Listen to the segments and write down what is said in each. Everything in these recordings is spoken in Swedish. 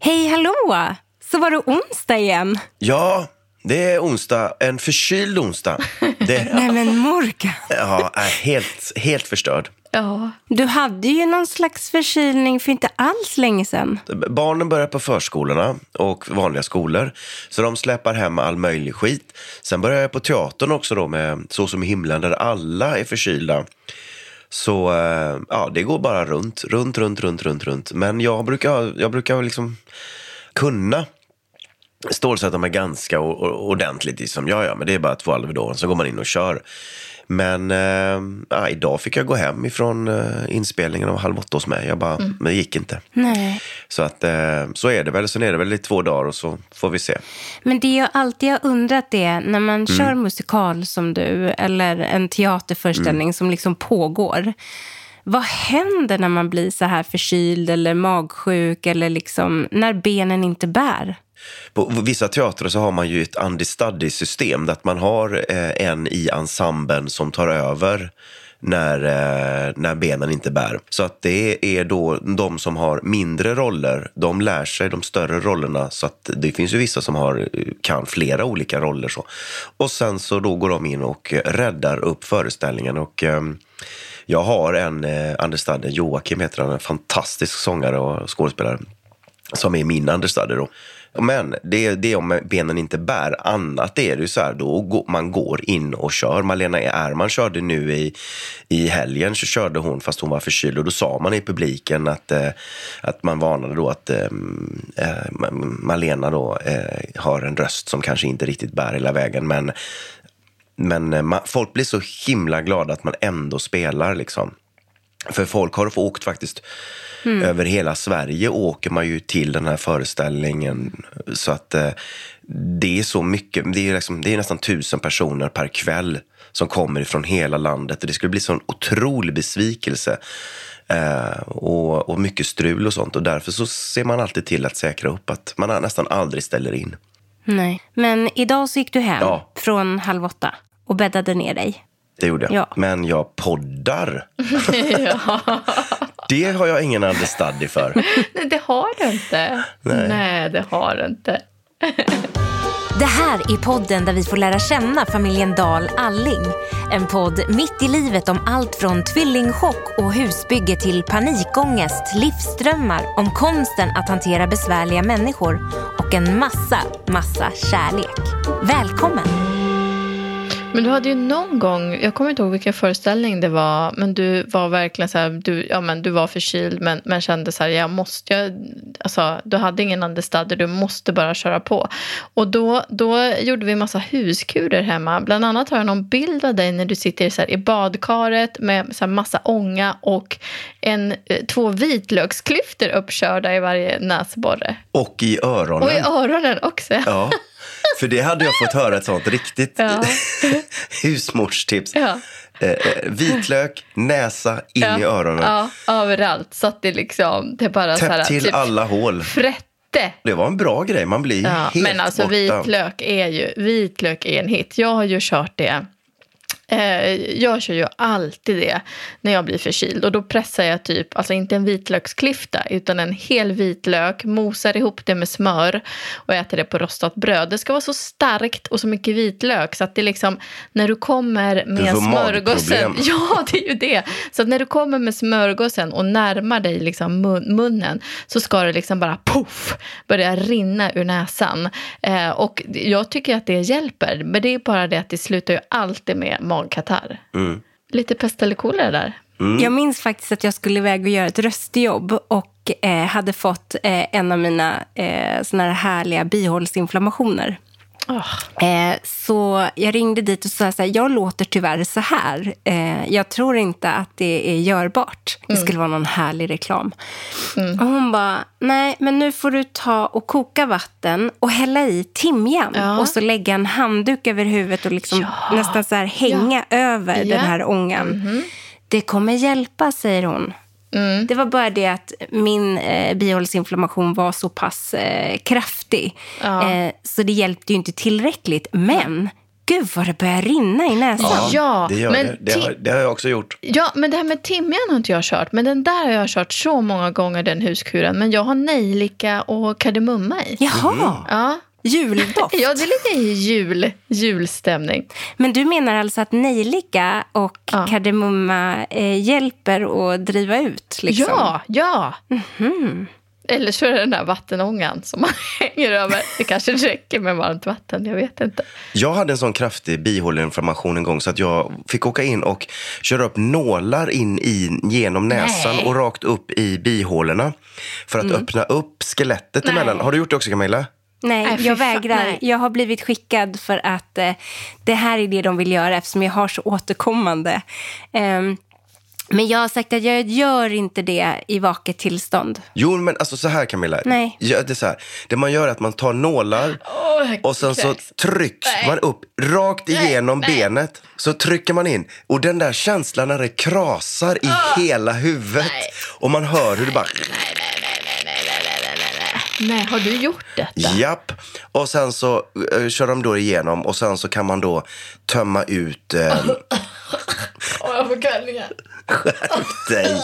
Hej hallå! Så var det onsdag igen. Ja, det är onsdag. En förkyld onsdag. Det, Nej men Morgan, ja, är helt, helt förstörd. Ja. du hade ju någon slags förkylning för inte alls länge sedan. Barnen börjar på förskolorna och vanliga skolor. Så de släpar hem all möjlig skit. Sen börjar jag på teatern också då med Så som i himlen där alla är förkylda. Så eh, ja, det går bara runt, runt, runt, runt, runt, runt. Men jag brukar, jag brukar liksom kunna stålsätta mig ganska ordentligt. Liksom. Ja, ja, men det är bara två Alvedon, så går man in och kör. Men eh, idag fick jag gå hem ifrån eh, inspelningen av Halv åtta hos mig. Jag bara, men det gick inte. Nej. Så att eh, så är det väl. Sen är det väl i två dagar och så får vi se. Men det jag alltid har undrat är, när man kör musikal som du, eller en teaterföreställning som liksom pågår. Vad händer när man blir så här förkyld eller magsjuk eller liksom när benen inte bär? På vissa teatrar så har man ju ett understudy-system där man har eh, en i ensemblen som tar över när, eh, när benen inte bär. Så att det är då de som har mindre roller, de lär sig de större rollerna. Så att det finns ju vissa som har, kan flera olika roller. Så. Och sen så då går de in och räddar upp föreställningen. Och, eh, jag har en eh, understudy, Joakim heter han, en fantastisk sångare och skådespelare som är min understudy då. Men det, det är om benen inte bär. Annat är det ju så här, då går, man går in och kör. Malena Ärman körde nu i, i helgen, så körde hon fast hon var förkyld. Och då sa man i publiken att, eh, att man varnade då att eh, eh Malena då eh, har en röst som kanske inte riktigt bär hela vägen. Men, men eh, man, folk blir så himla glada att man ändå spelar liksom. För folk har åkt faktiskt över hela Sverige åker man ju till den här föreställningen. Så att eh, det är så mycket, det är, liksom, det är nästan tusen personer per kväll som kommer ifrån hela landet. Det skulle bli sån otrolig besvikelse. Eh, och, och mycket strul och sånt. Och därför så ser man alltid till att säkra upp att man nästan aldrig ställer in. Nej. Men idag så gick du hem Ja. från halv åtta och bäddade ner dig. Det gjorde jag. Ja. Men jag poddar. Det har jag ingen understudy för. Nej, det har du inte. Nej. det har du inte. Det här är podden där vi får lära känna familjen Dahl Alling. En podd mitt i livet om allt från tvillingchock och husbygge till panikångest, livsdrömmar, om konsten att hantera besvärliga människor och en massa, massa kärlek. Välkommen! Men du hade ju någon gång, jag kommer inte ihåg vilken föreställning det var, men du var verkligen så här, du, ja, men du var förkyld men, men kände så här, jag måste, jag, alltså, du hade ingen understudy, du måste bara köra på. Och då, då gjorde vi massa huskurer hemma. Bland annat har jag någon bild av dig när du sitter så här, i badkaret med så här, massa ånga och en, eh, två vitlöksklyftor uppkörda i varje näsborre. Och i öronen. Och i öronen också. Ja, för det hade jag fått höra ett sånt riktigt Ja. husmorstips. Ja. Eh, eh, vitlök, näsa, in i öronen. Ja, överallt. Så att det liksom, det bara så här, Täpp till typ alla hål. frätte. Det var en bra grej, man blir Ja, helt men alltså borta. vitlök är ju vitlök är en hit. Jag har ju kört det. Eh, jag kör ju alltid det när jag blir förkyld. Och då pressar jag typ, alltså inte en vitlöksklyfta, utan en hel vitlök, mosar ihop det med smör och äter det på rostat bröd. Det ska vara så starkt och så mycket vitlök så att det liksom, när du kommer med smörgåsen. Ja, det är ju det. Så att när du kommer med smörgåsen och närmar dig liksom mun, munnen så ska det liksom bara poff börja rinna ur näsan. Eh, och jag tycker att det hjälper. Men det är bara det att det slutar ju alltid med magkatarr. Mm. Lite pest eller kolera där. Jag minns faktiskt att jag skulle iväg och göra ett röstjobb och eh, hade fått eh, en av mina eh, såna här härliga bihålsinflammationer. Eh, så jag ringde dit och sa så här, jag låter tyvärr så här. Eh, jag tror inte att det är görbart. Det skulle vara någon härlig reklam. Och hon bara, nej, men nu får du ta och koka vatten och hälla i timjan. Ja. Och så lägga en handduk över huvudet och liksom nästan så här hänga över Ja. den här ångan. Det kommer hjälpa, säger hon. Det var bara det att min eh, bihåleinflammation var så pass eh, kraftig. Ja. Eh, så det hjälpte ju inte tillräckligt. Men gud vad det börjar rinna i näsan. Ja, det, gör men det. Det, har, det har jag också gjort. Ja, men det här med timjan har inte jag kört. Men den där har jag kört så många gånger, den huskuren. Men jag har nejlika och kardemumma i. Jaha, Ja. Juldoft. ja, det är lite jul, julstämning. Men du menar alltså att nejlika och Ja. kardemumma eh, hjälper att driva ut? Liksom? Ja, ja. Eller så är det den där vattenångan som man hänger över. Det kanske räcker med varmt vatten, jag vet inte. Jag hade en sån kraftig bihåleinflammation en gång så att jag fick åka in och köra upp nålar in i, genom näsan Nej. och rakt upp i bihålorna för att öppna upp skelettet Nej. emellan. Har du gjort det också Camilla? Nej, Nej, jag vägrar. nej. Jag har blivit skickad för att eh, det här är det de vill göra eftersom jag har så återkommande. Ehm, men jag har sagt att jag gör inte det i vaket tillstånd. Jo, men alltså så här Camilla. Nej. Ja, det, är så här. det man gör är att man tar nålar och sen så trycks man upp rakt igenom benet. Så trycker man in. Och den där känslan när det krasar i hela huvudet. Och man hör hur det bara... Nej, har du gjort detta? Japp. Och sen så eh, kör de då igenom och sen så kan man då tömma ut eh, Åh, jag får kvällningar. dig.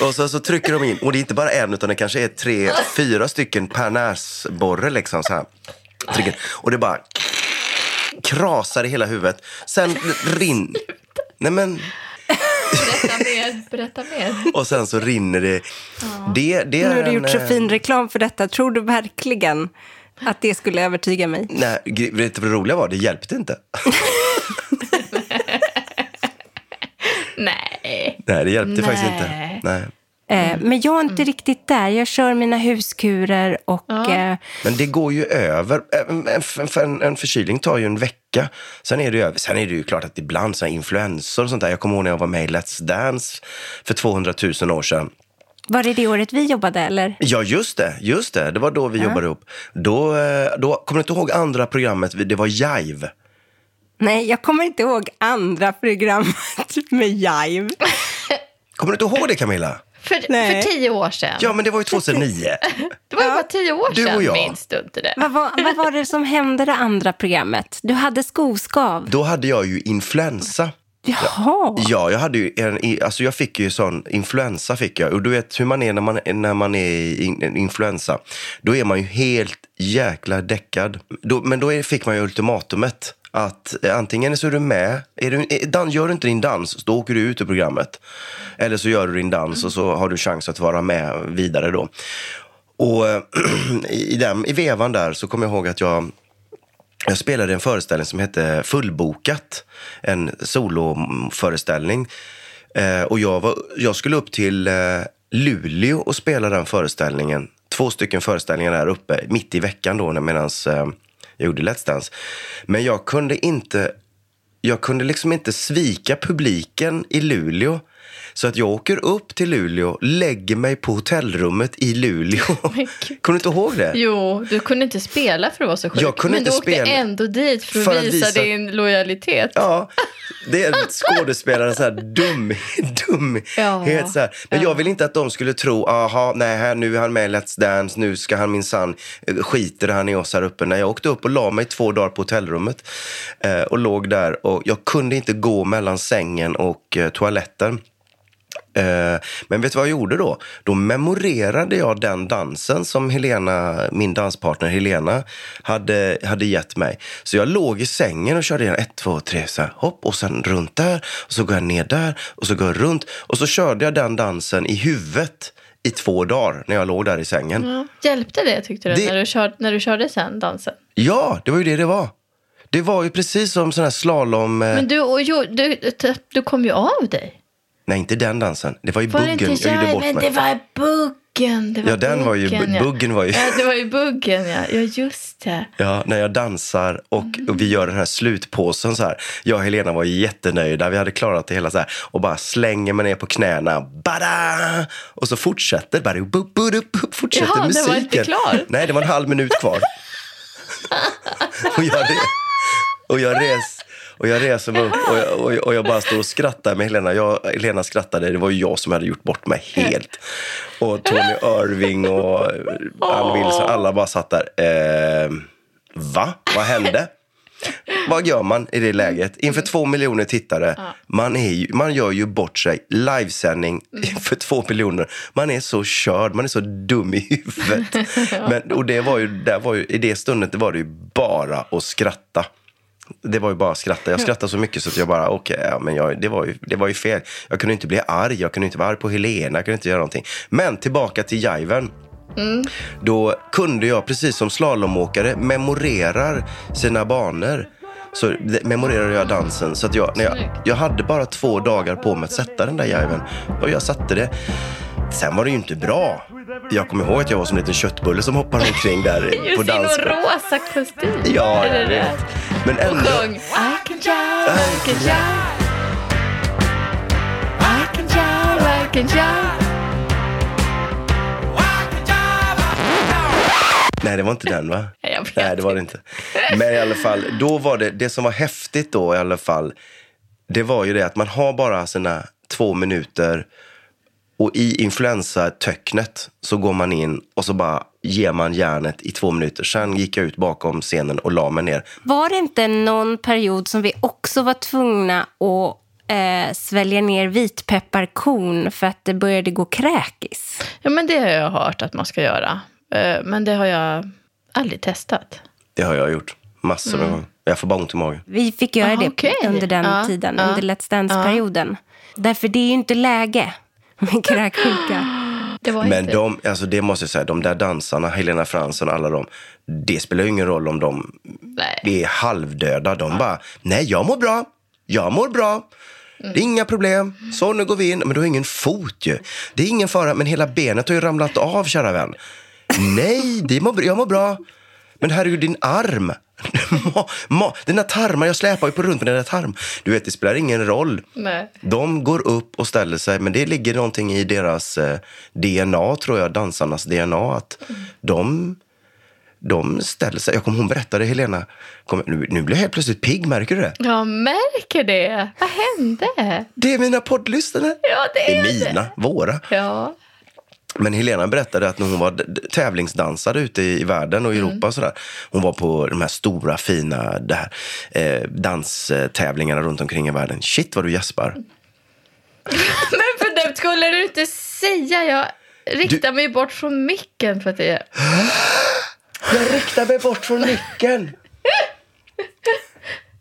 Och så, så trycker de in. Och det är inte bara en utan det kanske är tre, fyra stycken per näsborre liksom så här. Trycker. Och det bara krasar i hela huvudet. Sen rinner... Nej men... Berätta mer. Berätta mer. Och sen så rinner det. Det, det är Nu har du en, gjort så eh, fin reklam för detta. Tror du verkligen att det skulle övertyga mig? Nej, vet du vad det roliga var? Det hjälpte inte. Nej. Nej, det hjälpte faktiskt Nej. inte. Nej. Eh, men jag är inte riktigt där. Jag kör mina huskurer och... Eh, Men det går ju över. En, en, en, en förkylning tar ju en vecka. Sen är det ju över. Sen är det ju klart att ibland så här influensor och sånt där. Jag kommer ihåg när jag var med i Let's Dance för 200 000 år sedan. var det det året vi jobbade eller? Ja, just det. Just det. Det var då vi jobbade ihop. Då, eh, då, kommer du inte ihåg andra programmet? Det var Jive. Nej, jag kommer inte ihåg andra programmet med Jive. Kommer du inte ihåg det Camilla? För, Nej. för tio år sedan. Ja, men det var ju 2009. Det var ju bara tio år Du och sedan, jag. minns du inte det? Vad var, vad var det som hände det andra programmet? Du hade skoskav. Då hade jag ju influensa. Jaha. Ja, jag hade ju en, alltså jag fick ju sån influensa fick jag. Och du vet hur man är när man, när man är i in- en influensa. Då är man ju helt jäkla däckad. Då, men då är, fick man ju ultimatumet. Att eh, antingen så är du med, är du, eh, dan, gör du inte din dans, då åker du ut ur programmet. Eller så gör du din dans och så har du chans att vara med vidare då. Och eh, i, den, i vevan där så kommer jag ihåg att jag jag spelade en föreställning som hette Fullbokat. En soloföreställning. Eh, och jag, var, jag skulle upp till eh, Luleå och spela den föreställningen. Två stycken föreställningar där uppe, mitt i veckan då medan eh, jag gjorde Let's Dance. Men jag kunde inte jag kunde liksom inte svika publiken i Luleå. Så att jag åker upp till Luleå, lägger mig på hotellrummet i Luleå. Kommer du inte ihåg det? Jo, du kunde inte spela för att vara så sjuk. Jag kunde men inte du åkte spela. ändå dit för att, För att visa, visa- din lojalitet. Ja, det är skådespelarens så här dum, dumhet. Ja, Så här. Men jag vill inte att de skulle tro, aha, nej, här, nu är han med i Let's Dance, nu ska han minsann, eh, skiter han i oss här uppe. När jag åkte upp och la mig två dagar på hotellrummet eh, och låg där och jag kunde inte gå mellan sängen och eh, toaletten. Eh, Men vet du vad jag gjorde då? Då memorerade jag den dansen som Helena, min danspartner Helena hade, hade gett mig. Så jag låg i sängen och körde igen ett, två, tre, så här, hopp och sen runt där och så går jag ner där och så går jag runt och så körde jag den dansen i huvudet i två dagar när jag låg där i sängen. Ja. Hjälpte det tyckte du, Det- När, du kör, när du körde sen dansen? Ja, det var ju det det var. Det var ju precis som sån här slalom... eh, Men du, och, jo, du, du kom ju av dig. Nej, inte den dansen. Det var ju Var buggen. inte Jag gjorde bort mig. det var buggen. buggen. Det var Ja, den var ju, buggen, ja. buggen var ju... Ja, det var ju buggen, ja. Ja, just det. Ja, när jag dansar och, och vi gör den här slutpåsen så här. Jag och Helena var jättenöjda. Vi hade klarat det hela så här. Och bara slänger mig ner på knäna. Bada! Och så fortsätter bara, bu, bu, bu, bu, fortsätter Jaha, det musiken. var inte klar. Nej, det var en halv minut kvar. och jag, re, och jag res och jag reser mig upp och jag, och, jag, och jag bara står och skrattar med Helena. Jag, Helena skrattade, det var ju jag som hade gjort bort mig helt. Och Tony Irving och Ann Wilson, alla bara satt där. Eh, va? Vad hände? Vad gör man i det läget? Inför två miljoner tittare. Man, är ju, man gör ju bort sig. Livesändning för två miljoner. Man är så körd, man är så dum i huvudet. Men, och det var ju, det var ju, I det stundet det var det ju bara att skratta. Det var ju bara att skratta. Jag skrattade så mycket så att jag bara, okej, ja, men jag, det, var ju, det var ju fel. Jag kunde inte bli arg, jag kunde inte vara arg på Helena, jag kunde inte göra någonting. Men tillbaka till jiven. Då kunde jag, precis som slalomåkare, memorerar sina banor. Så memorerade jag dansen. Så att jag, när jag, jag hade bara två dagar på mig att sätta den där jiven. Och jag satte det. Sen var det ju inte bra. Jag kommer ihåg att jag var som en liten köttbulle som hoppade omkring där på Just i någon rosa kostym. Ja, det jag vet. Men Och ändå. sjöng I can jive, I can jive. I can jive, I can jive. Nej, det var inte den va? Nej, jag vet Nej, det var det inte. Men i alla fall, då var det, det som var häftigt då i alla fall, det var ju det att man har bara sina två minuter och i influensatöcknet så går man in och så bara ger man järnet i två minuter. Sen gick jag ut bakom scenen och la mig ner. Var det inte någon period som vi också var tvungna att eh, svälja ner vitpepparkorn för att det började gå kräkis? Ja, men det har jag hört att man ska göra. Eh, Men det har jag aldrig testat. Det har jag gjort massor med gånger. Jag får bara ont i magen. Vi fick göra Ah, det okej. under den Ja, tiden, ja, under Let's Dance-perioden. Därför det är ju inte läge med kräksjuka. Men inte... de, alltså det måste jag säga, de där dansarna, Helena Fransson och alla dem, det spelar ju ingen roll om de Nej. är halvdöda. De bara, nej jag mår bra, jag mår bra. Det är inga problem. Så nu går vi in. Men du har ingen fot ju. Det är ingen fara, men hela benet har ju ramlat av, kära vän. Nej, det mår, jag mår bra. Men herregud, din arm. Ma, ma, dina tarmar, jag släpar ju på runt med dina tarm. Du vet, det spelar ingen roll. Nej. De går upp och ställer sig, men det ligger någonting i deras eh, DNA, tror jag, dansarnas DNA, att de, de ställer sig. Jag kommer hon berättade, Helena, kom, nu, nu blir jag helt plötsligt pigg, märker du det? Jag märker det. Vad hände? Det är mina poddlyssnare. Ja, det är Det är mina, det. våra. Ja. Men Helena berättade att när hon var tävlingsdansare ute i, världen och i Europa och sådär. Hon var på de här stora fina det här, eh, danstävlingarna runt omkring i världen. Shit vad du gäspar. Men för det skulle du inte säga. Jag riktar mig bort från micken för att det är... Jag riktar mig bort från micken.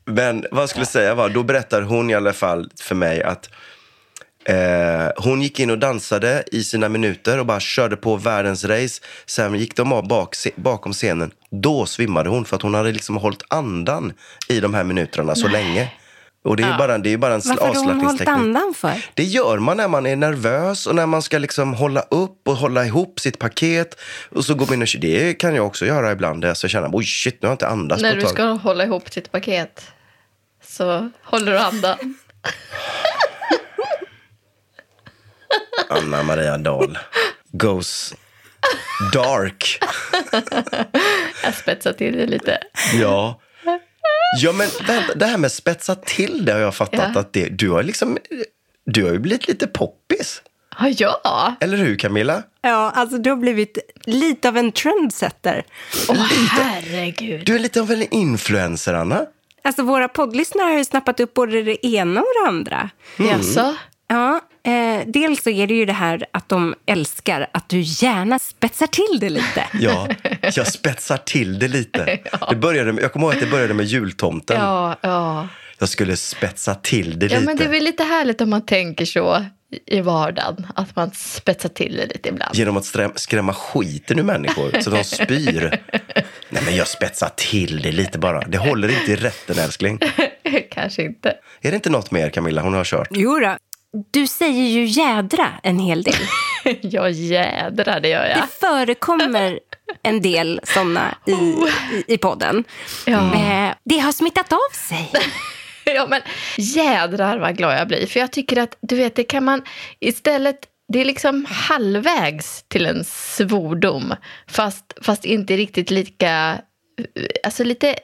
Men vad jag skulle säga var, då berättar hon i alla fall för mig att eh, hon gick in och dansade i sina minuter och bara körde på världens race. Sen gick de av bak, se, bakom scenen. Då svimmade hon för att hon hade liksom hållit andan i de här minuterna så länge. Och det är ju bara, det är bara en Varför har hon hållit andan för? Det gör man när man är nervös och när man ska liksom hålla upp och hålla ihop sitt paket. Och så går man in och Det kan jag också göra ibland. Där så jag känner, oj shit, nu har jag inte andats När på du ska hålla ihop ditt paket så håller du andan. Anna Maria Dahl goes dark. Jag spetsar till det lite. Ja. Ja, men det här med spetsa till det har jag fattat Ja. att det, du har liksom, du har ju blivit lite poppis. Ja, ja. Eller hur Camilla? Ja, alltså du har blivit lite av en trendsetter. Åh, herregud. Du är lite av en influencer, Anna. Alltså våra poddlyssnare har ju snappat upp både det ena och det andra. Jaså? Ja, eh, dels så är det ju det här att de älskar att du gärna spetsar till det lite. Ja, jag spetsar till det lite. Det började med, jag kommer ihåg att det började med jultomten. Ja, ja. Jag skulle spetsa till det Ja, lite. men det är väl lite härligt om man tänker så i vardagen. Att man spetsar till det lite ibland. Genom att skrämma skiten ur människor så de spyr. Nej, men jag spetsar till det lite bara. Det håller inte i rätten, älskling. Kanske inte. Är det inte något mer, Camilla, hon har kört? Jo då. Du säger ju jädra en hel del. Ja, jädrar, det gör jag. Det förekommer en del såna i, i, i podden. Ja. Eh, det har smittat av sig. Ja, men jädrar vad glad jag blir. För jag tycker att, du vet, det kan man istället... Det är liksom halvvägs till en svordom, fast, fast inte riktigt lika... Alltså lite,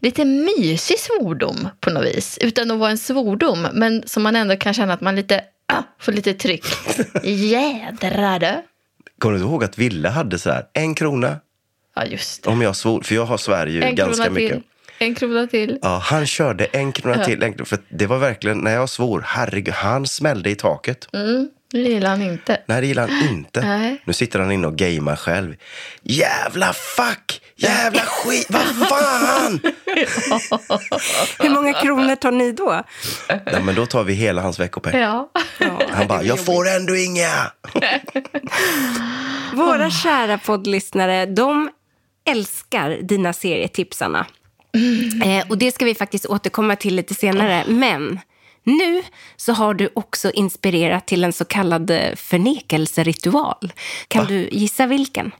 lite mysig svordom på något vis. Utan att vara en svordom, men som man ändå kan känna att man lite ah, får lite tryck. Jädrar du. Kommer du ihåg att Ville hade så här, en krona Ja, just det. om jag svor? För jag har ju En ganska krona mycket. till. En krona till. Ja, han körde en krona till. En, för det var verkligen, när jag svor, herregud, han smällde i taket. Mm, det gillar han inte. Nej, det gillar han inte. Nej. Nu sitter han inne och gamear själv. Jävla fuck! Jävla skit! Vad fan! Hur många kronor tar ni då? Nej, men då tar vi hela hans veckopeng. Ja. Han bara, jag får ändå inga! Våra kära poddlyssnare, de älskar dina serietipsarna. Eh, och det ska vi faktiskt återkomma till lite senare. Men nu så har du också inspirerat till en så kallad eh, förnekelseritual. Kan du gissa vilken?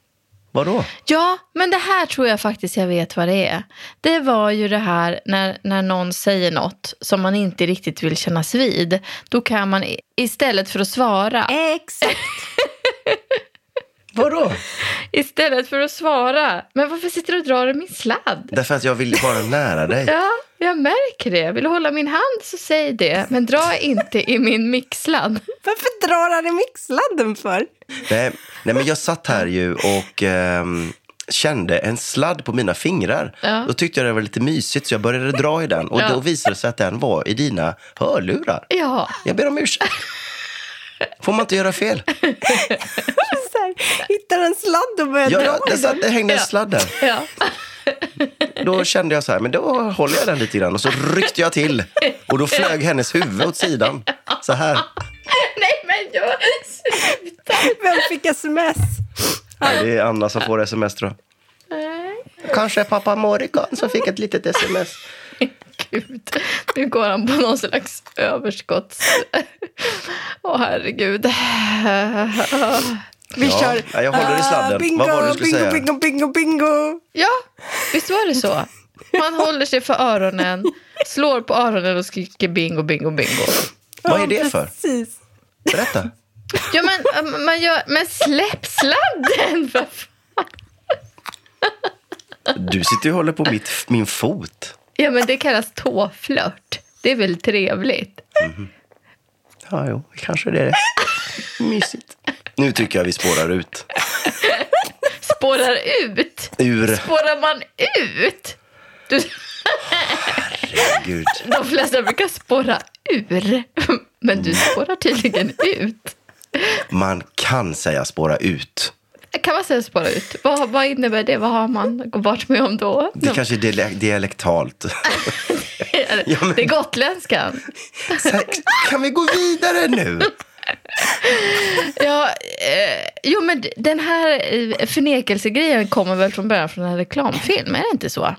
Vadå? Ja, men det här tror jag faktiskt jag vet vad det är. Det var ju det här när, när någon säger något som man inte riktigt vill kännas vid. Då kan man istället för att svara, Exakt. Vadå? Istället för att svara, men varför sitter du och drar i min sladd? Därför att jag vill vara nära dig. Ja, jag märker det. Vill du hålla min hand så säg det. Men dra inte i min mixladd. Varför drar han i mixladden för? Nej, nej, men jag satt här ju och ehm, kände en sladd på mina fingrar. Ja. Då tyckte jag det var lite mysigt så jag började dra i den. Och Ja. då visade det sig att den var i dina hörlurar. Ja, Jag ber om ursäkt. Får man inte göra fel? Hittar en sladd och börjar Ja, dra ja, det, satt, den. det hängde en sladd där. ja. Då kände jag så här, men då håller jag den lite grann. Och så ryckte jag till. Och då flög hennes huvud åt sidan. Så här. Nej, men jag... Sluta. Vem fick sms? Nej, det är Anna som får sms tror jag. Kanske pappa Morgan som fick ett litet sms. Gud, nu går han på någon slags överskotts... Åh, herregud. Vi Ja, kör... ja, jag håller i sladden. Ah, bingo, Vad var det du skulle bingo, säga? bingo, bingo, bingo. Ja, visst var det så? Man håller sig för öronen, slår på öronen och skriker bingo, bingo, bingo. Vad är det för? Precis. Berätta. Ja, men, äh, man gör, men släpp sladden! För fan. Du sitter ju och håller på mitt, min fot. Ja, men det kallas tåflört. Det är väl trevligt? Ja, jo, kanske det är det. Mysigt. Nu tycker jag vi spårar ut. Spårar ut? Ur. Spårar man ut? Du, Gud. de flesta brukar spåra ur, men du spårar tydligen ut. Man kan säga spåra ut. Kan man säga spåra ut? Vad, vad innebär det? Vad har man varit med om då? Det kanske är dialek- dialektalt. Ja, men- Det är gotländskan. Här, kan vi gå vidare nu? Ja, eh, jo, men den här eh, förnekelsegrejen kommer väl från början från en reklamfilm, är det inte så?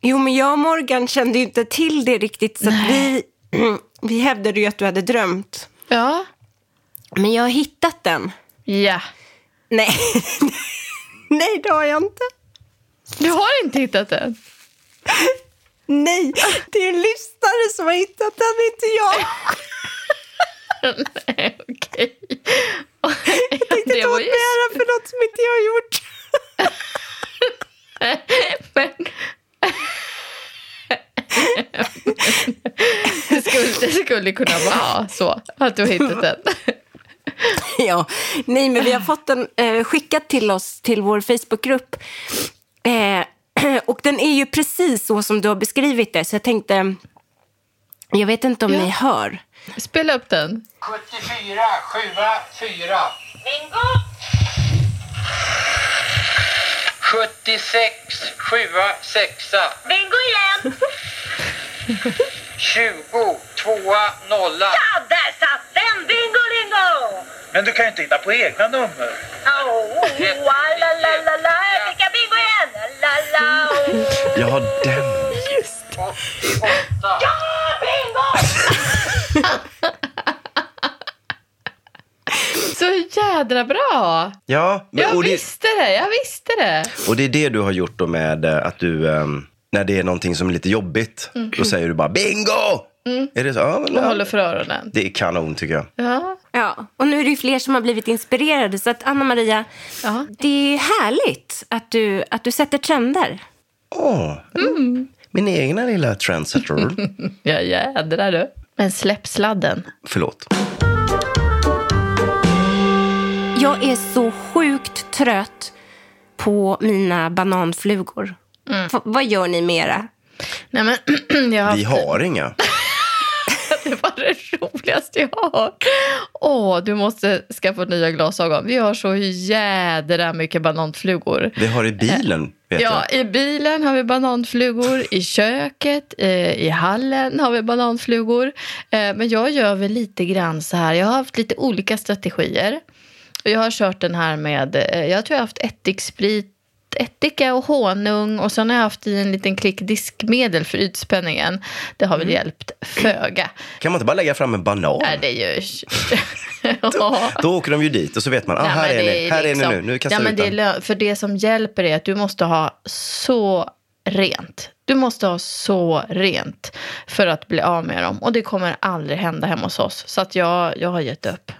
Jo, men jag och Morgan kände ju inte till det riktigt. Så vi, vi hävdade ju att du hade drömt. Ja. Men jag har hittat den. Ja. Nej, Nej det har jag inte. Du har inte hittat den? Nej, det är en lyssnare som har hittat den, inte jag. Nej, okej. Det Det var var ju... nära för något som inte jag har gjort. Men... Det skulle, det skulle kunna vara så, att du har hittat den. Ja, nej, men vi har fått den eh, skickad till oss till vår Facebookgrupp. Eh, och den är ju precis så som du har beskrivit det, så jag tänkte... Jag vet inte om Ja. ni hör. Spela upp den. 74, 7, 4. Bingo! 76, 7, 6. Bingo igen! 20, 2, 0. Ja, där satt den! Bingo, lingo! Men du kan ju inte hitta på egna nummer. Oh, la, la, la, la. Jag fick jag bingo igen! La, la, oh. Jag har den. 88. Ja, bingo! Så jädra bra! Ja, men, Jag och, det, visste det, jag visste det. och det är det du har gjort då med eh, att du, ehm, när det är någonting som är lite jobbigt, då säger du bara bingo! Är det så? Ja, men, ja. håller för öronen. Det är kanon tycker jag. Ja. Ja, och nu är det ju fler som har blivit inspirerade. Så att Anna-Maria, Ja. det är härligt att du, att du sätter trender. Åh, min egna lilla trendsetter. Ja, jädrar du. Men släpp sladden. Förlåt. Jag är så sjukt trött på mina bananflugor. Mm. Vad gör ni mera? Nej, men jag har Vi haft- har inga. Det var det roligaste jag har hört. Åh, du måste skaffa nya glasögon. Vi har så jädra mycket bananflugor. Vi har i bilen, vet Ja, jag. i bilen har vi bananflugor, i köket, eh, i hallen har vi bananflugor. Eh, men jag gör väl lite grann så här, jag har haft lite olika strategier. Och jag har kört den här med, eh, jag tror jag har haft ättiksprit, ättika och honung och sen har jag haft i en liten klick diskmedel för ytspänningen. Det har väl hjälpt föga. Kan man inte bara lägga fram en banan? Nej, det är ju... ja. Då åker de ju dit och så vet man, ah, Nej, här är det ni, här är liksom- ni nu, nu kastar ja, men det är För det som hjälper är att du måste ha så rent. Du måste ha så rent för att bli av med dem. Och det kommer aldrig hända hemma hos oss. Så att jag, jag har gett upp.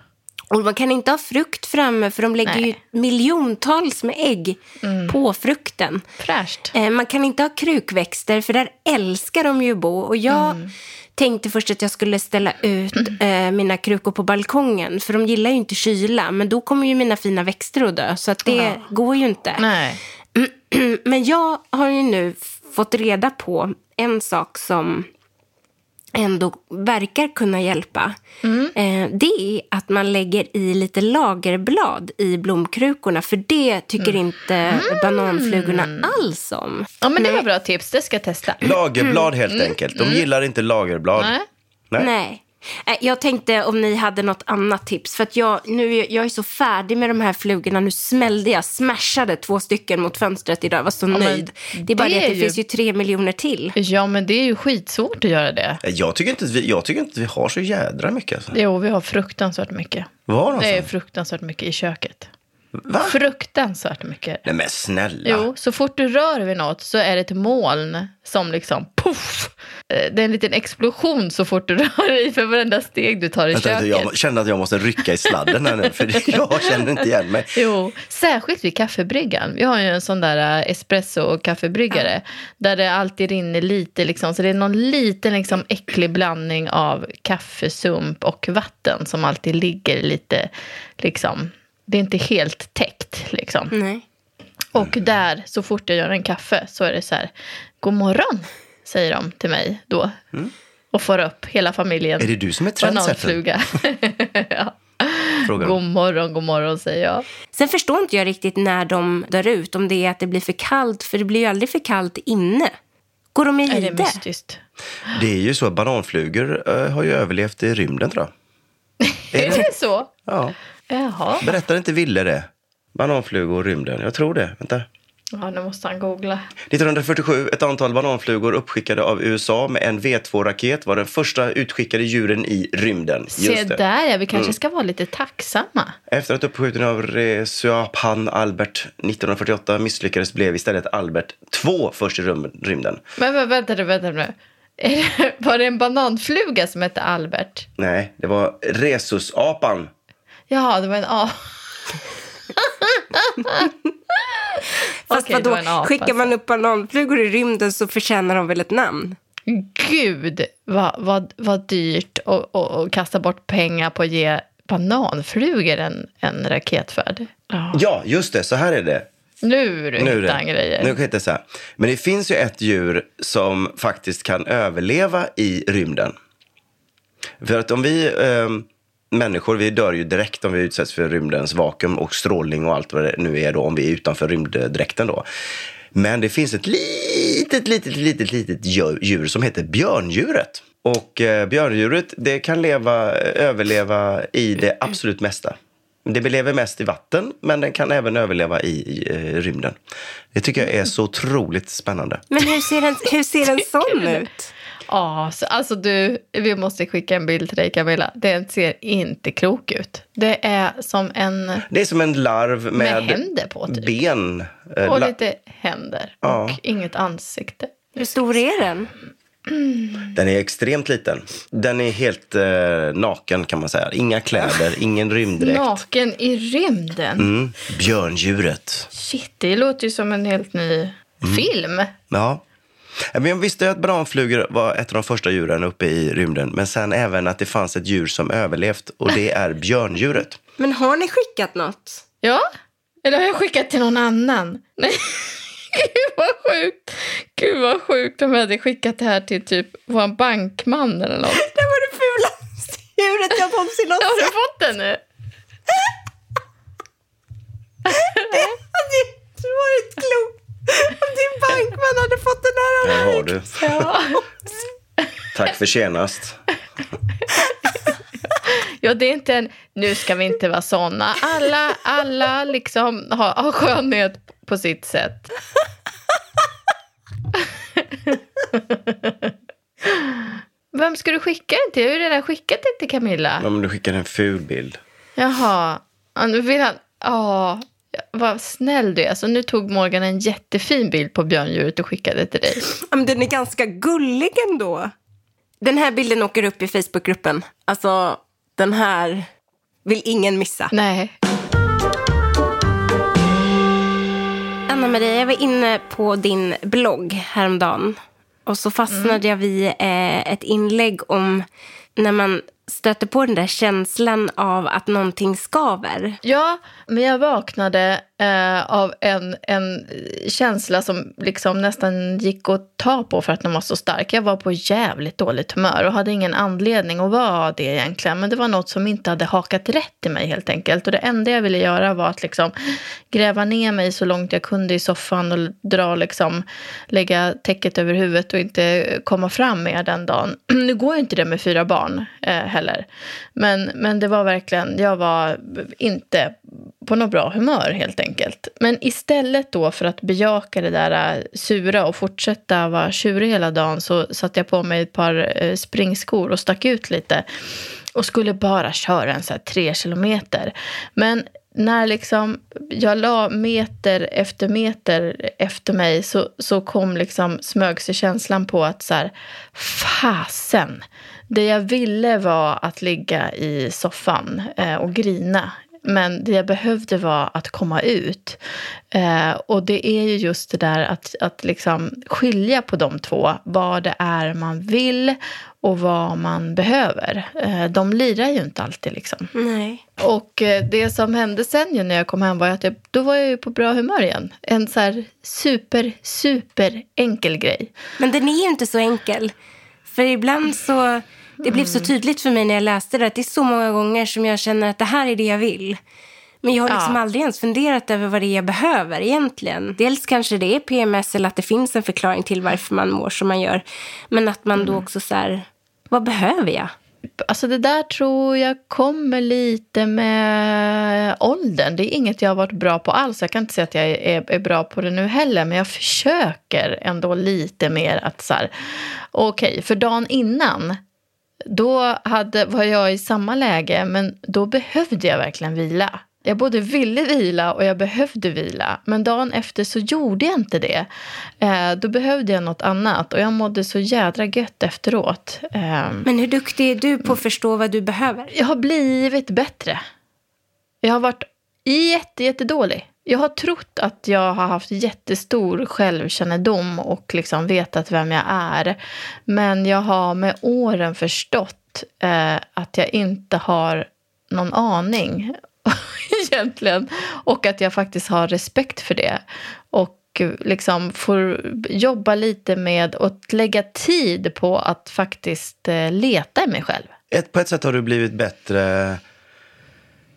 Och man kan inte ha frukt framme för de lägger Nej. ju miljontals med ägg på frukten. Fräscht. Eh, man kan inte ha krukväxter för där älskar de ju att bo. Och jag Mm. tänkte först att jag skulle ställa ut eh, mina krukor på balkongen. För de gillar ju inte kyla. Men då kommer ju mina fina växter att dö. Så att det går ju inte. Nej. Men jag har ju nu fått reda på en sak som ändå verkar kunna hjälpa. Eh, det är att man lägger i lite lagerblad i blomkrukorna. För det tycker inte bananflugorna alls om. Ja, men det var bra tips. Det ska jag testa. Lagerblad helt enkelt. De gillar inte lagerblad. Nej. Nej. Nej. Eh, Jag tänkte om ni hade något annat tips. För att jag, nu, är- jag är så färdig med de här flugorna. Nu smällde jag, smashade två stycken mot fönstret idag. Jag var så men nöjd. Det är bara det det, att det ju- finns ju tre miljoner till. Ja, men det är ju skitsvårt att göra det. Jag tycker, inte att vi, jag tycker inte att vi har så jädra mycket. Alltså. Jo, vi har fruktansvärt mycket. Var Det är fruktansvärt mycket i köket. Va? Fruktansvärt mycket. Nej men snälla. Jo, så fort du rör vid något så är det ett moln som liksom poff. Eh, Det är en liten explosion så fort du rör i för varenda steg du tar i Vänta, köket. jag känner att jag måste rycka i sladden här nu, för jag känner inte igen mig. Jo, särskilt vid kaffebryggan. Vi har ju en sån där eh, espresso-kaffebryggare där det alltid rinner lite, liksom, så det är någon liten liksom, äcklig blandning av kaffesump och vatten som alltid ligger lite, liksom, det är inte helt täckt. Liksom. Nej. Och där, så fort jag gör en kaffe så är det så här, god morgon, säger de till mig då. Och får upp hela familjen. Är det du som är trendsetter? Bananfluga. ja. Frågar God morgon, god morgon, säger jag. Sen förstår inte jag riktigt när de dör ut. Om det är att det blir för kallt. För det blir ju aldrig för kallt inne. Går de i Är det mystiskt? Det är ju så att bananflugor eh, har ju överlevt i rymden tror jag. Är det så? Ja. Jaha. Berättar inte Ville det? Bananflugor och rymden. Jag tror det. Vänta. Ja, nu måste han googla. 1947, ett antal bananflugor uppskickade av USA med en V2-raket var den första utskickade djuren i rymden. Se där, ja, vi kanske ska vara lite tacksamma. Efter att uppskjuten av Resuapan Albert 1948 misslyckades blev istället Albert 2 först i rymden. Men, men vänta nu, vänta nu. Var det en bananfluga som hette Albert? Nej, det var Rhesusapan. Ja, det var en A. Fast det vadå, apa, skickar man upp bananflugor i rymden så förtjänar de väl ett namn? Gud, vad, vad, vad dyrt att kasta bort pengar på att ge bananflugor en, en raketfärd. Ja. Ja, just det. Så här är det. Nu du Nu är hittar grejer. Nu kan jag inte säga. Men det finns ju ett djur som faktiskt kan överleva i rymden. För att om vi eh, människor, vi dör ju direkt om vi utsätts för rymdens vakuum och strålning och allt vad det nu är då, om vi är utanför rymddräkten då. Men det finns ett litet, litet, litet, litet djur djur som heter björndjuret. Och eh, björndjuret, det kan leva, överleva i det absolut mesta. Det lever mest i vatten, men den kan även överleva i, i eh, rymden. Det tycker jag är så otroligt spännande. Men hur ser en, hur ser en sån ut? Ja, så, alltså du, vi måste skicka en bild till dig Camilla. Den ser inte klok ut. Det är som en Det är som en larv med, med händer på typ. ben. Eh, Och la- lite händer Ja. och inget ansikte. Hur stor är den? Den är extremt liten. Den är helt eh, naken kan man säga. Inga kläder, ingen rymddräkt. Naken i rymden. Mm. Björndjuret. Shit, det låter ju som en helt ny Mm. film. Ja. Men jag visste ju att branflugor var ett av de första djuren uppe i rymden. Men sen även att det fanns ett djur som överlevt och det är björndjuret. Men har ni skickat något? Ja, eller har jag skickat till någon annan? Nej. Gud vad sjukt. Gud vad sjukt om jag hade skickat det här till typ vår bankman eller något. Det var det fulaste djuret jag någonsin har Har du sett. fått den nu? Det hade inte varit klokt din bankman hade fått den här. Här har du. Ja. Tack för senast. ja, det är inte en... Nu ska vi inte vara såna. Alla, alla liksom har, har skönhet på sitt sätt. Vem ska du skicka den till? Jag har ju redan skickat den till Camilla. Om du skickar en ful bild. Jaha. Ja, nu vill han... Ja, vad snäll du är. Alltså, nu tog Morgan en jättefin bild på björndjuret och skickade till dig. Ja, Men den är ganska gullig ändå. Den här bilden åker upp i Facebookgruppen. Alltså, den här vill ingen missa. Nej. Anna-Maria, jag var inne på din blogg häromdagen. Och så fastnade jag vid eh, ett inlägg om när man stöter på den där känslan av att någonting skaver. Ja, men jag vaknade eh, av en, en känsla som liksom nästan gick att ta på för att den var så stark. Jag var på jävligt dåligt humör och hade ingen anledning att vara det egentligen. Men det var något som inte hade hakat rätt i mig helt enkelt. Och det enda jag ville göra var att liksom gräva ner mig så långt jag kunde i soffan och dra liksom, lägga täcket över huvudet och inte komma fram mer den dagen. Nu går ju inte det med fyra barn eh, heller. Men, men det var verkligen, jag var inte på något bra humör helt enkelt. Men istället då för att bejaka det där äh, sura och fortsätta vara tjurig hela dagen så satte jag på mig ett par äh, springskor och stack ut lite. Och skulle bara köra en så här tre kilometer. Men när liksom jag la meter efter meter efter mig så, så kom liksom smög sig känslan på att så här, fasen. Det jag ville var att ligga i soffan eh, och grina. Men det jag behövde var att komma ut. Eh, och det är ju just det där att, att liksom skilja på de två. Vad det är man vill och vad man behöver. Eh, de lirar ju inte alltid liksom. Nej. Och eh, det som hände sen ju när jag kom hem var att jag, då var jag ju på bra humör igen. En så här super, super enkel grej. Men den är ju inte så enkel. För ibland så... Det blev så tydligt för mig när jag läste det att det är så många gånger som jag känner att det här är det jag vill. Men jag har liksom Ja. aldrig ens funderat över vad det är jag behöver egentligen. Dels kanske det är PMS eller att det finns en förklaring till varför man mår som man gör. Men att man då också så här, vad behöver jag? Alltså det där tror jag kommer lite med åldern. Det är inget jag har varit bra på alls. Jag kan inte säga att jag är, är bra på det nu heller. Men jag försöker ändå lite mer att så här, okej, för dagen innan då hade, var jag i samma läge, men då behövde jag verkligen vila. Jag både ville vila och jag behövde vila. Men dagen efter så gjorde jag inte det. Eh, då behövde jag något annat och jag mådde så jädra gött efteråt. Eh, Men hur duktig är du på att förstå vad du behöver? jag har blivit bättre. Jag har varit jätte, jättedålig. Jag har trott att jag har haft jättestor självkännedom och liksom vetat vem jag är. Men jag har med åren förstått eh, att jag inte har någon aning egentligen. Och att jag faktiskt har respekt för det. Och liksom får jobba lite med att lägga tid på att faktiskt eh, leta i mig själv. Ett, på ett sätt har du blivit bättre.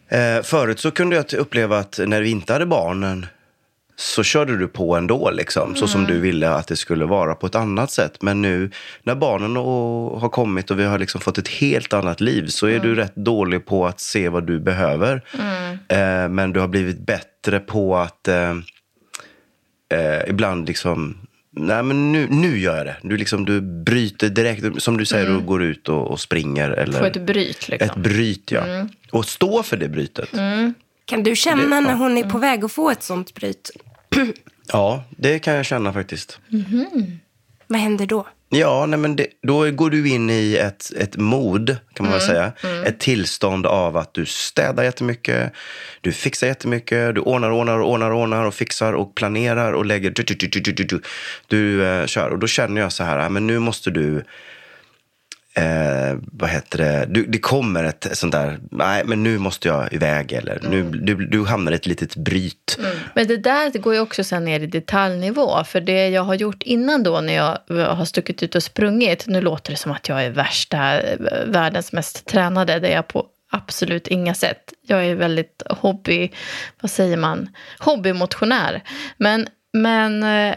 Eh, förut så kunde jag uppleva att när vi inte hade barnen så körde du på ändå, liksom, så som du ville att det skulle vara på ett annat sätt. Men nu när barnen och, har kommit och vi har liksom fått ett helt annat liv så är du rätt dålig på att se vad du behöver. Eh, men du har blivit bättre på att eh, eh, ibland liksom nej men nu, nu gör jag det. Du, liksom, du bryter direkt, som du säger, du går ut och, och springer. Eller, Få ett bryt ett liksom. bryt, ja. Och stå för det brytet. Kan du känna Det- när ja. hon är på väg att få ett sånt bryt? Ja, det kan jag känna faktiskt. Vad händer då? Ja, nej men det, då går du in i ett, ett mod, kan man väl säga. Ett tillstånd av att du städar jättemycket, du fixar jättemycket, du ordnar, ordnar, ordnar, ordnar och fixar och planerar och lägger... Du, du, du, du, du, du, du eh, kör. Och då känner jag så här, ja, men nu måste du... Eh, vad heter det? Du, det kommer ett sånt där, nej men nu måste jag iväg eller nu, du, du hamnar i ett litet bryt. Men det där går ju också sen ner i detaljnivå. För det jag har gjort innan då när jag har stuckit ut och sprungit. Nu låter det som att jag är värsta, eh, världens mest tränade. Det är jag på absolut inga sätt. Jag är väldigt hobby, vad säger man, hobbymotionär. Men men eh,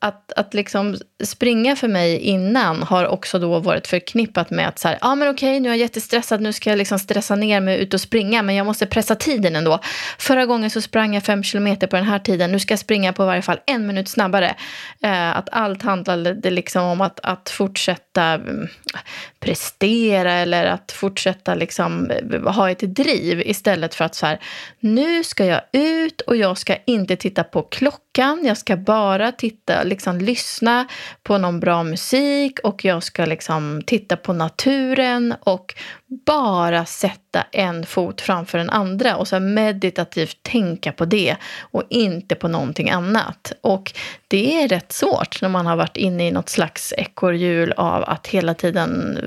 att, att liksom springa för mig innan har också då varit förknippat med att så här, ah, men okej, nu är jag jättestressad, nu ska jag liksom stressa ner mig ut och springa, men jag måste pressa tiden ändå. Förra gången så sprang jag fem kilometer på den här tiden, nu ska jag springa på varje fall en minut snabbare. Eh, att allt handlade liksom om att, att fortsätta mm, prestera eller att fortsätta liksom eh, ha ett driv istället för att så här, nu ska jag ut och jag ska inte titta på klockan, jag ska bara titta, liksom lyssna på någon bra musik och jag ska liksom titta på naturen och bara sätta en fot framför den andra och så meditativt tänka på det och inte på någonting annat. Och det är rätt svårt när man har varit inne i något slags ekorrhjul av att hela tiden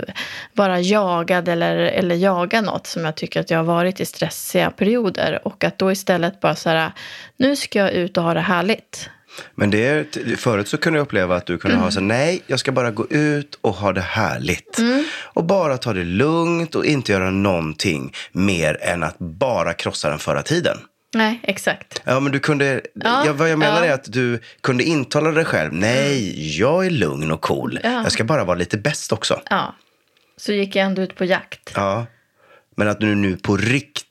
vara jagad eller, eller jaga något som jag tycker att jag har varit i stressiga perioder och att då istället bara så här, nu ska jag ut och ha det härligt. Men det är, förut så kunde jag uppleva att du kunde ha så nej, jag ska bara gå ut och ha det härligt. Och bara ta det lugnt och inte göra någonting mer än att bara krossa den förra tiden. Nej, exakt. Ja, men du kunde, Ja, ja, vad jag menar ja. är att du kunde intala dig själv, nej, jag är lugn och cool. Ja. Jag ska bara vara lite bäst också. Ja. Så gick jag ändå ut på jakt. Ja. Men att du nu på riktigt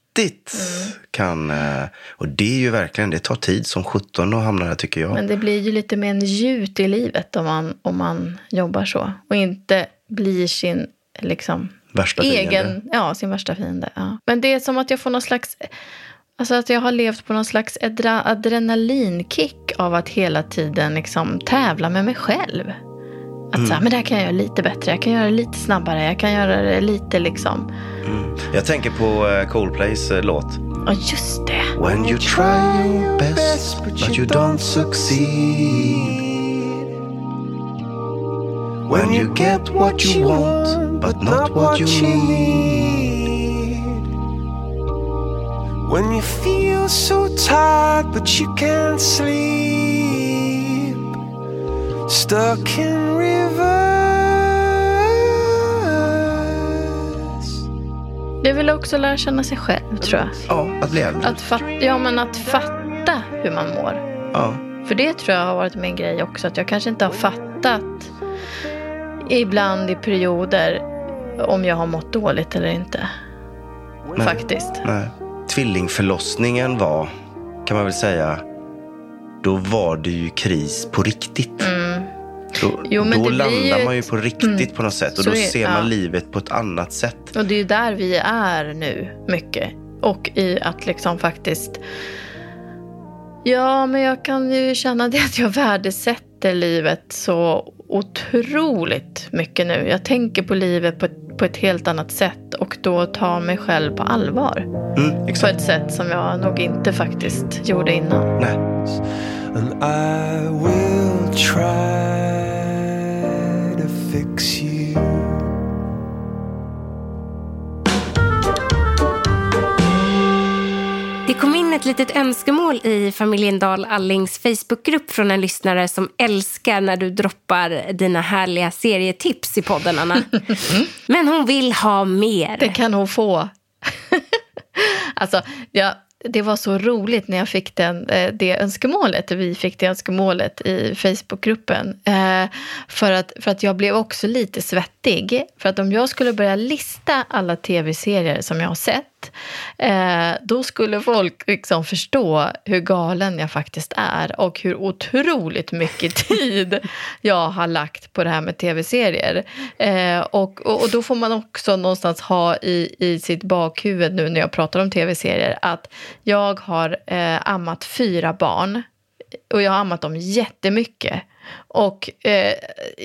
kan, eh, och det är ju verkligen, det tar tid som 17 att hamna där tycker jag. Men det blir ju lite mer en gjut i livet om man, om man jobbar så. Och inte blir sin liksom, Värsta egen, fiende. ja, sin värsta fiende. Ja. Men det är som att jag får någon slags, alltså att jag har levt på någon slags adrenalinkick av att hela tiden liksom tävla med mig själv. Att så här, men det här kan jag göra lite bättre, jag kan göra det lite snabbare, jag kan göra det lite liksom. Jag tänker på eh, Coldplays eh, låt. Ja, just det. When you try your best but you don't succeed When you get what you want but not what you need When you feel so tired but you can't sleep, stuck in reverse. Det väl också lära känna sig själv, tror jag. Ja, att äldre. Att, fat, ja, men att fatta hur man mår. Ja. För det tror jag har varit min grej också. Att jag kanske inte har fattat ibland i perioder om jag har mått dåligt eller inte. Nej. Faktiskt. Nej. Tvillingförlossningen var, kan man väl säga, då var det ju kris på riktigt. Då, Mm. Jo, men då det blir landar ju man ju på riktigt på något sätt. Och Så då är- ser man ja. livet på ett annat sätt. Och det är ju där vi är nu mycket. Och i att liksom faktiskt... Ja, men jag kan ju känna det att jag värdesätter livet så otroligt mycket nu. Jag tänker på livet på ett, på ett helt annat sätt och då tar mig själv på allvar. Mm, På ett sätt som jag nog inte faktiskt gjorde innan. Nej. Fix you. Det kom in ett litet önskemål i familjen Dahl Allings Facebookgrupp från en lyssnare som älskar när du droppar dina härliga serietips i podden, Anna. Men hon vill ha mer. Det kan hon få. alltså, ja, det var så roligt när jag fick den, eh, det önskemålet. Vi fick det önskemålet i Facebookgruppen. Eh, för, att, för att jag blev också lite svettig. För att om jag skulle börja lista alla tv-serier som jag har sett Eh, då skulle folk liksom förstå hur galen jag faktiskt är och hur otroligt mycket tid jag har lagt på det här med tv-serier. Eh, och, och, och då får man också någonstans ha i, i sitt bakhuvud nu när jag pratar om tv-serier att jag har eh, ammat fyra barn och jag har ammat dem jättemycket. Och eh,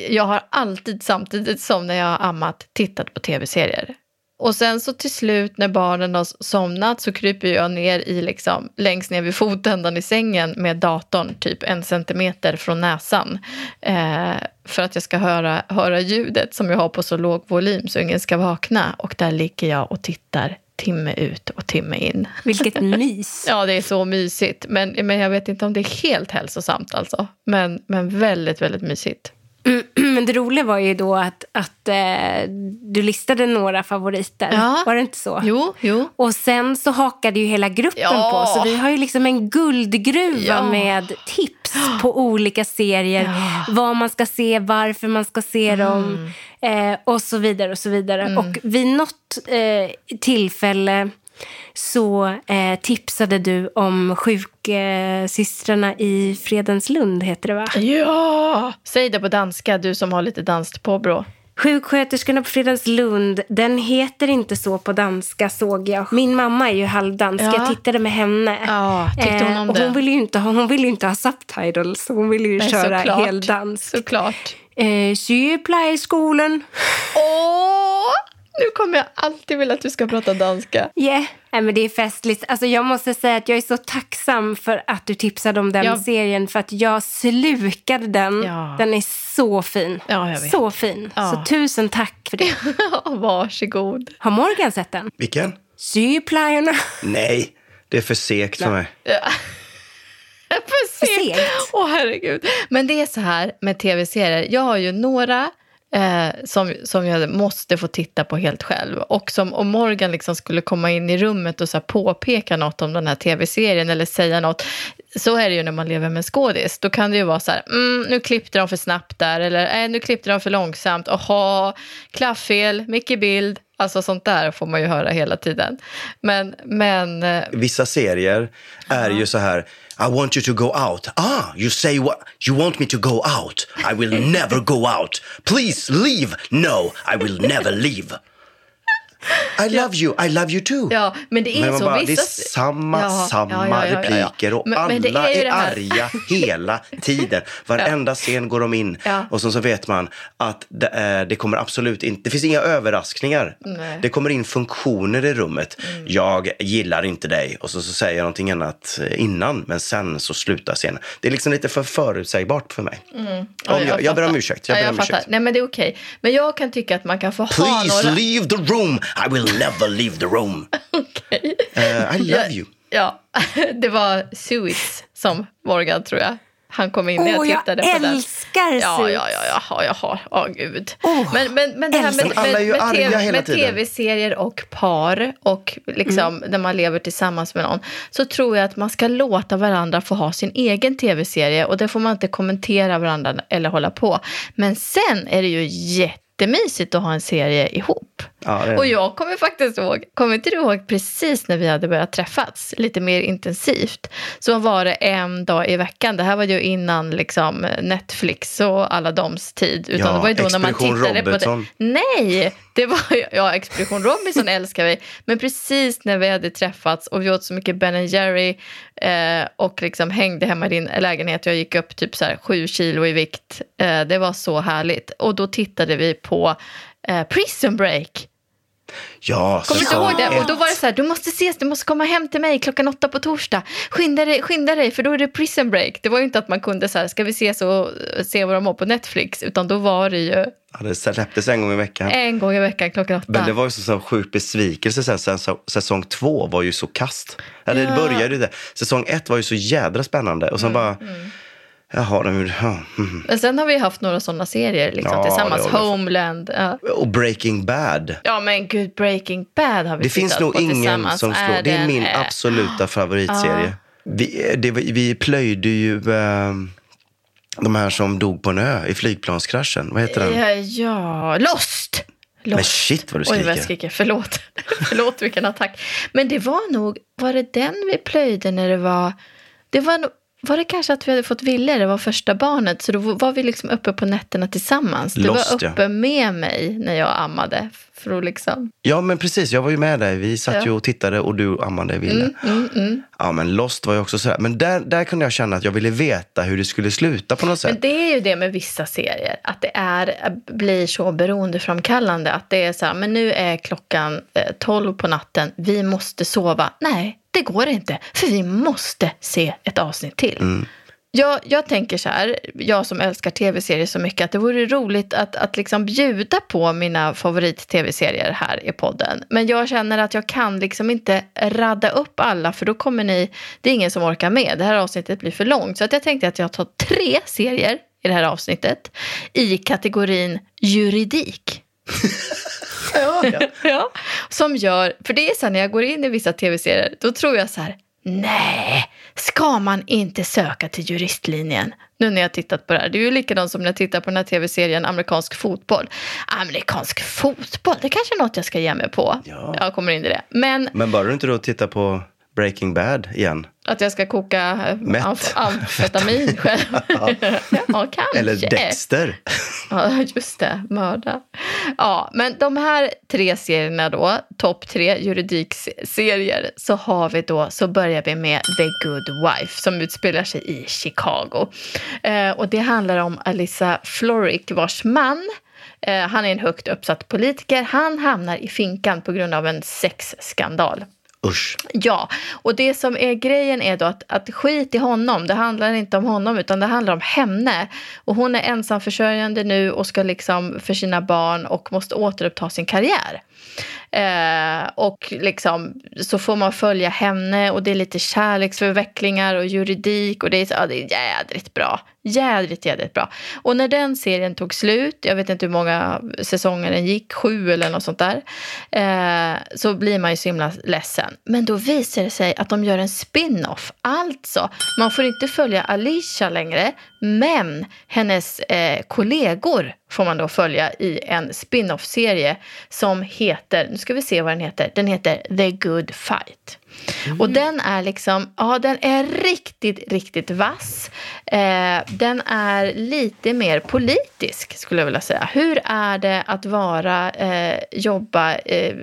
jag har alltid samtidigt som när jag har ammat tittat på tv-serier. Och sen så till slut när barnen har somnat så kryper jag ner i liksom, längst ner vid fotändan i sängen med datorn typ en centimeter från näsan. Eh, för att jag ska höra, höra ljudet som jag har på så låg volym så ingen ska vakna. Och där ligger jag och tittar timme ut och timme in. Vilket mys. Ja, det är så mysigt. Men, men jag vet inte om det är helt hälsosamt alltså. Men, men väldigt, väldigt mysigt. Men det roliga var ju då att, att eh, du listade några favoriter. Ja. Var det inte så? Jo, jo. Och sen så hakade ju hela gruppen Ja. på. Så vi har ju liksom en guldgruva Ja. med tips på olika serier. Vad man ska se, varför man ska se dem eh, och så vidare. Och så vidare. Och vid något eh, tillfälle så eh, tipsade du om sjuksystrarna i Fredenslund, heter det va? Ja! Säg det på danska, du som har lite danskt påbrå. Sjuksköterskorna på Fredagslund, den heter inte så på danska såg jag. Min mamma är ju halvdansk, Ja. jag tittade med henne. Ja, tyckte hon om och det? hon ville ju inte ha, hon ville inte ha subtitles, hon ville ju Nej, köra såklart. heldansk. Såklart. Eh, Sygeplejeskolan. Åh! Nu kommer jag alltid vilja att du ska prata danska. Yeah. Nej, men det är festligt. Alltså, jag måste säga att jag är så tacksam för att du tipsade om den Ja. serien. För att jag slukade den. Ja. Den är så fin. Ja, jag vet. Så fin. Ja. Så tusen tack för det. Varsågod. Har Morgan sett den? Vilken? Sygeplejerna. Nej, det är för segt för mig. För segt. Åh, herregud. Men det är så här med tv-serier. Jag har ju några eh, som, som jag måste få titta på helt själv. Och som om Morgan liksom skulle komma in i rummet och så här påpeka något om den här tv-serien eller säga något. Så är det ju när man lever med en skådis. Då kan det ju vara så här, mm, nu klippte de för snabbt där. Eller äh, nu klippte de för långsamt. Jaha, klaffel, mycket bild. Alltså sånt där får man ju höra hela tiden. Men, men eh, Vissa serier är ju så här, I want you to go out. Ah, you say what? You want me to go out? I will never go out. Please leave. No, I will never leave. I love you, I love you too. Ja, men det är Men så. bara, det är samma, Ja, samma ja, ja, repliker och Men- men alla är ju är, här. arga hela tiden. Varenda scen går de in och så, så vet man att det, är, det kommer absolut inte, det finns inga överraskningar. Nej. Mm. Det kommer in funktioner i rummet. Jag gillar inte dig och så, så säger jag någonting annat innan men sen så slutar scenen. Det är liksom lite för förutsägbart för mig. Mm. Ja, Om jag, jag ber om ursäkt. Jag ja, ber jag om ursäkt. Nej, men det är okej. Men jag kan tycka att man kan få ha Please några... leave the room. I will never leave the room. Okej. Eh, I love Ja, you. Ja, det var Suits som Morgan, tror jag. Han kom in när jag Åh, jag tittade på den. älskar Ja, ja, ja, ja, jaha, åh gud. Åh, men, men, men det här med, med, med, med tv-serier och par och liksom Mm. när man lever tillsammans med någon så tror jag att man ska låta varandra få ha sin egen tv-serie och det får man inte kommentera varandra eller hålla på. Men sen är det ju jättemysigt att ha en serie ihop. Ja, det Och jag kommer faktiskt ihåg, kommer inte du ihåg precis när vi hade börjat träffas lite mer intensivt? Så var det en dag i veckan, det här var ju innan liksom Netflix och alla doms tid. Utan Ja, det var ju då när man tittade Robinson. på det. Nej, det var ju, ja Expedition Robinson älskar vi. Men precis när vi hade träffats och vi åt så mycket Ben Jerry eh, och liksom hängde hemma i din lägenhet. Jag gick upp typ så här sju kilo i vikt. Eh, det var så härligt. Och då tittade vi på eh, Prison Break. Ja, Kommer du ihåg det? Och då var det så här, du måste ses, du måste komma hem till mig klockan åtta på torsdag. Skynda dig, skynda dig, för då är det prison break. Det var ju inte att man kunde så här, ska vi ses och se vad de har på Netflix, utan då var det ju Ja, det släpptes en gång i veckan. en gång i veckan klockan åtta. Men det var ju så, så sjuk besvikelse sen. sen säsong två var ju så kast. Eller det började ju där. Säsong ett var ju så jädra spännande. Och sen bara, jaha, de, ja, mm. Sen har vi haft några sådana serier liksom, Ja, tillsammans. det. Homeland. Ja. Och Breaking Bad. ja, men gud, Breaking Bad har vi Det finns nog ingen som slår. Är Det är min eh, absoluta favoritserie. Vi, det, var- vi plöjde ju eh, de här som dog på en ö i flygplanskraschen. Vad heter den? Ja, ja, Lost! Förlåt. Men shit vad du Oj, vad jag skriker. skriker. Förlåt. Förlåt vilken attack. Men det var nog, var det den vi plöjde när det var, det var nog, var det kanske att vi hade fått Ville, det var första barnet, så då var vi liksom uppe på nätterna tillsammans. Du Lost, var ja. uppe med mig när jag ammade. För att liksom, Ja, men precis. Jag var ju med dig. Vi satt Ja. ju och tittade och du ammade Ville. mm, mm. Ja, men Lost var ju också sådär. Men där, där kunde jag känna att jag ville veta hur det skulle sluta på något sätt. Men det är ju det med vissa serier, att det är, blir så beroendeframkallande. Att det är så här, men nu är klockan eh, 12 på natten, vi måste sova. Nej, det går inte, för vi måste se ett avsnitt till. Jag, jag tänker så här, jag som älskar tv-serier så mycket, att det vore roligt att, att liksom bjuda på mina favorit-tv-serier här i podden. Men jag känner att jag kan liksom inte radda upp alla, för då kommer ni, det är ingen som orkar med. Det här avsnittet blir för långt. Så att jag tänkte att jag tar tre serier i det här avsnittet i kategorin juridik. ja. Som gör, för det är så här när jag går in i vissa tv-serier, då tror jag så här, nej, ska man inte söka till juristlinjen? Nu när jag tittat på det här. Det är ju likadant som när jag tittar på den här tv-serien amerikansk fotboll. Amerikansk fotboll, det kanske är något jag ska ge mig på. Ja. Jag kommer in i det. Men Men bör du inte då titta på Breaking Bad igen? att jag ska koka Mätt. amf- amfetamin själv. ja, kanske. Eller Dexter? Ja, just det. Mörda. Ja, men de här tre serierna då, topp tre juridikserier, så har vi då, så börjar vi med The Good Wife som utspelar sig i Chicago. Eh, och det handlar om Alyssa Florrick vars man eh, han är en högt uppsatt politiker. Han hamnar i finkan på grund av en sexskandal. Usch. Ja, och det som är grejen är då att, att skit i honom, det handlar inte om honom utan det handlar om henne. Och hon är ensamförsörjande nu och ska liksom för sina barn och måste återuppta sin karriär. Eh, och liksom så får man följa henne och det är lite kärleksförvecklingar och juridik och det är, ja, det är jädrigt bra. Jädrigt, jädrigt bra. Och när den serien tog slut, jag vet inte hur många säsonger den gick, sju eller något sånt där, eh, så blir man ju så himla ledsen. Men då visar det sig att de gör en spin-off. Alltså, man får inte följa Alicia längre, men hennes eh, kollegor får man då följa i en spin-off-serie som heter, nu ska vi se vad den heter, den heter The Good Fight. Och den är liksom, ja den är riktigt, riktigt vass. Eh, den är lite mer politisk skulle jag vilja säga. Hur är det att vara, eh, jobba eh,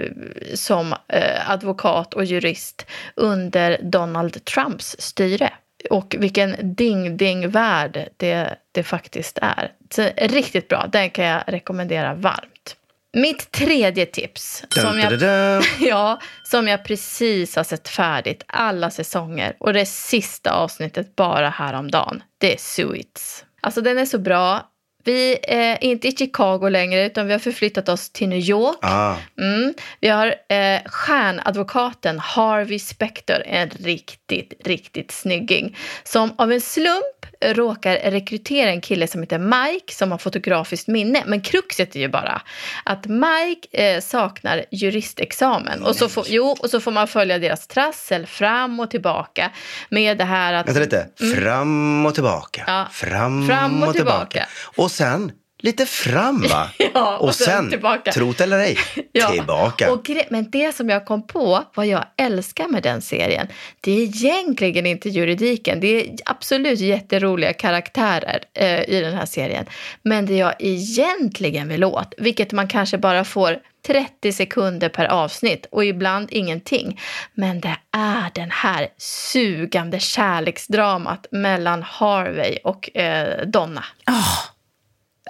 som eh, advokat och jurist under Donald Trumps styre? Och vilken ding-ding-värld det, det faktiskt är. Så, riktigt bra, den kan jag rekommendera varmt. Mitt tredje tips, som jag, ja, som jag precis har sett färdigt alla säsonger och det sista avsnittet bara häromdagen, det är Suits. Alltså den är så bra. Vi är inte i Chicago längre utan vi har förflyttat oss till New York. Ah, Mm. Vi har eh, stjärnadvokaten Harvey Specter, en riktigt, riktigt snygging, som av en slump råkar rekrytera en kille som heter Mike som har fotografiskt minne. Men kruxet är ju bara att Mike eh, saknar juristexamen. Och så, får, jo, och så får man följa deras trassel fram och tillbaka med det här att... vänta lite. Fram och tillbaka. Ja. Fram, Fram och och tillbaka. tillbaka. Och sen lite fram va? Ja, och, och sen sen, tillbaka. trot eller ej, Ja, tillbaka. Och men det som jag kom på, vad jag älskar med den serien, det är egentligen inte juridiken. Det är absolut jätteroliga karaktärer eh, i den här serien. Men det jag egentligen vill åt, vilket man kanske bara får 30 sekunder per avsnitt och ibland ingenting. Men det är den här sugande kärleksdramat mellan Harvey och eh, Donna.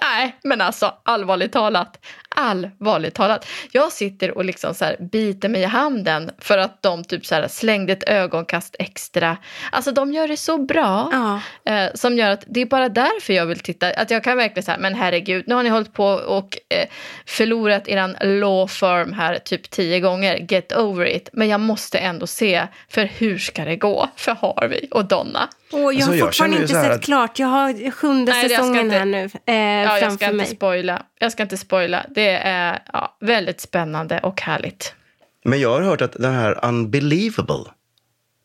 Nej, men alltså allvarligt talat. Allvarligt talat. Jag sitter och liksom så här biter mig i handen för att de typ så här slängde ett ögonkast extra. Alltså de gör det så bra. Ja. Eh, som gör att det är bara därför jag vill titta. Att jag kan verkligen säga, men herregud, nu har ni hållit på och eh, förlorat eran law firm här typ tio gånger. Get over it. Men jag måste ändå se, för hur ska det gå för Harvey och Donna? Åh, jag Alltså, har jag fortfarande ju inte sett att- klart. Jag har sjunde Nej, jag säsongen inte- här nu eh, Ja, jag ska inte mig. spoila. Jag ska inte spoila. Det är ja, väldigt spännande och härligt. Men jag har hört att den här Unbelievable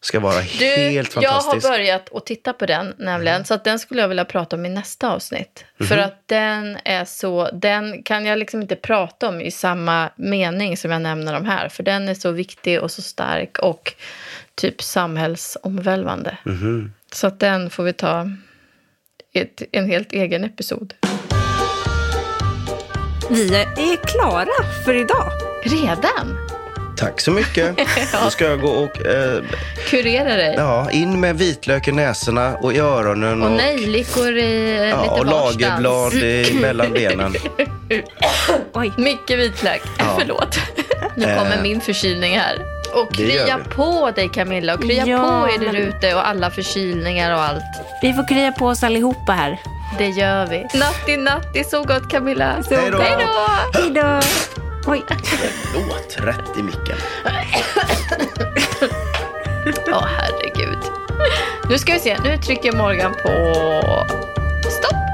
ska vara Du, helt jag har fantastisk. börjat att titta på den nämligen. Så att den skulle jag vilja prata om i nästa avsnitt. Mhm. För att den är så, den kan jag liksom inte prata om i samma mening som jag nämner de här. För den är så viktig och så stark och typ samhällsomvälvande. Mhm. Så att den får vi ta i ett, en helt egen episod. Vi är klara för idag. Redan? Tack så mycket. Då ska jag gå och eh, Kurera dig. ja, in med vitlök i näsorna och i öronen. Och nejlikor i ja, lite och lagerblad i mellan benen. Oj. Mycket vitlök. Ja. Förlåt. Nu kommer Eh. min förkylning här. Och krya på dig Camilla och krya Ja, på er där ute och alla förkylningar och allt. Vi får krya på oss allihopa här. Det gör vi. Natti natti, så gott Camilla. Så Hej då. Hej då! Hej då! Oj. Låt rätt i micken. Åh herregud. Nu ska vi se, nu trycker Morgan på stopp.